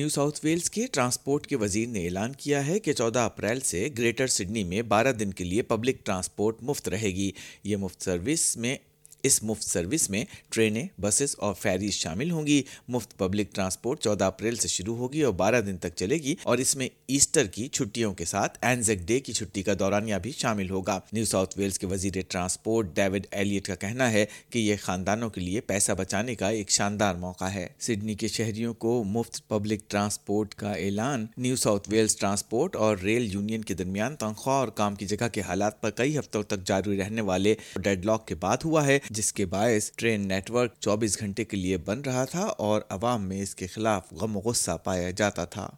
New South Wales کے transport کے وزیر نے اعلان کیا ہے کہ چودہ اپریل سے گریٹر سڈنی میں بارہ دن کے لیے پبلک ٹرانسپورٹ مفت رہے گی۔ یہ مفت سروس میں اس مفت سروس میں ٹرینیں، بسز اور فیریز شامل ہوں گی۔ مفت پبلک ٹرانسپورٹ چودہ اپریل سے شروع ہوگی اور بارہ دن تک چلے گی اور اس میں ایسٹر کی چھٹیوں کے ساتھ اینزیک ڈے کی چھٹی کا دورانیہ بھی شامل ہوگا۔ نیو ساؤتھ ویلز کے وزیر ٹرانسپورٹ ڈیوڈ ایلیٹ کا کہنا ہے کہ یہ خاندانوں کے لیے پیسہ بچانے کا ایک شاندار موقع ہے۔ سڈنی کے شہریوں کو مفت پبلک ٹرانسپورٹ کا اعلان۔ نیو ساؤتھ ویلز ٹرانسپورٹ اور ریل یونین کے درمیان تنخواہ اور کام کی جگہ کے حالات پر کئی ہفتوں تک جاری رہنے والے ڈیڈ لاک کے بعد ہوا ہے۔ جس کے باعث ٹرین نیٹ ورک چوبیس گھنٹے کے لیے بن رہا تھا اور عوام میں اس کے خلاف غم و غصہ پایا جاتا تھا۔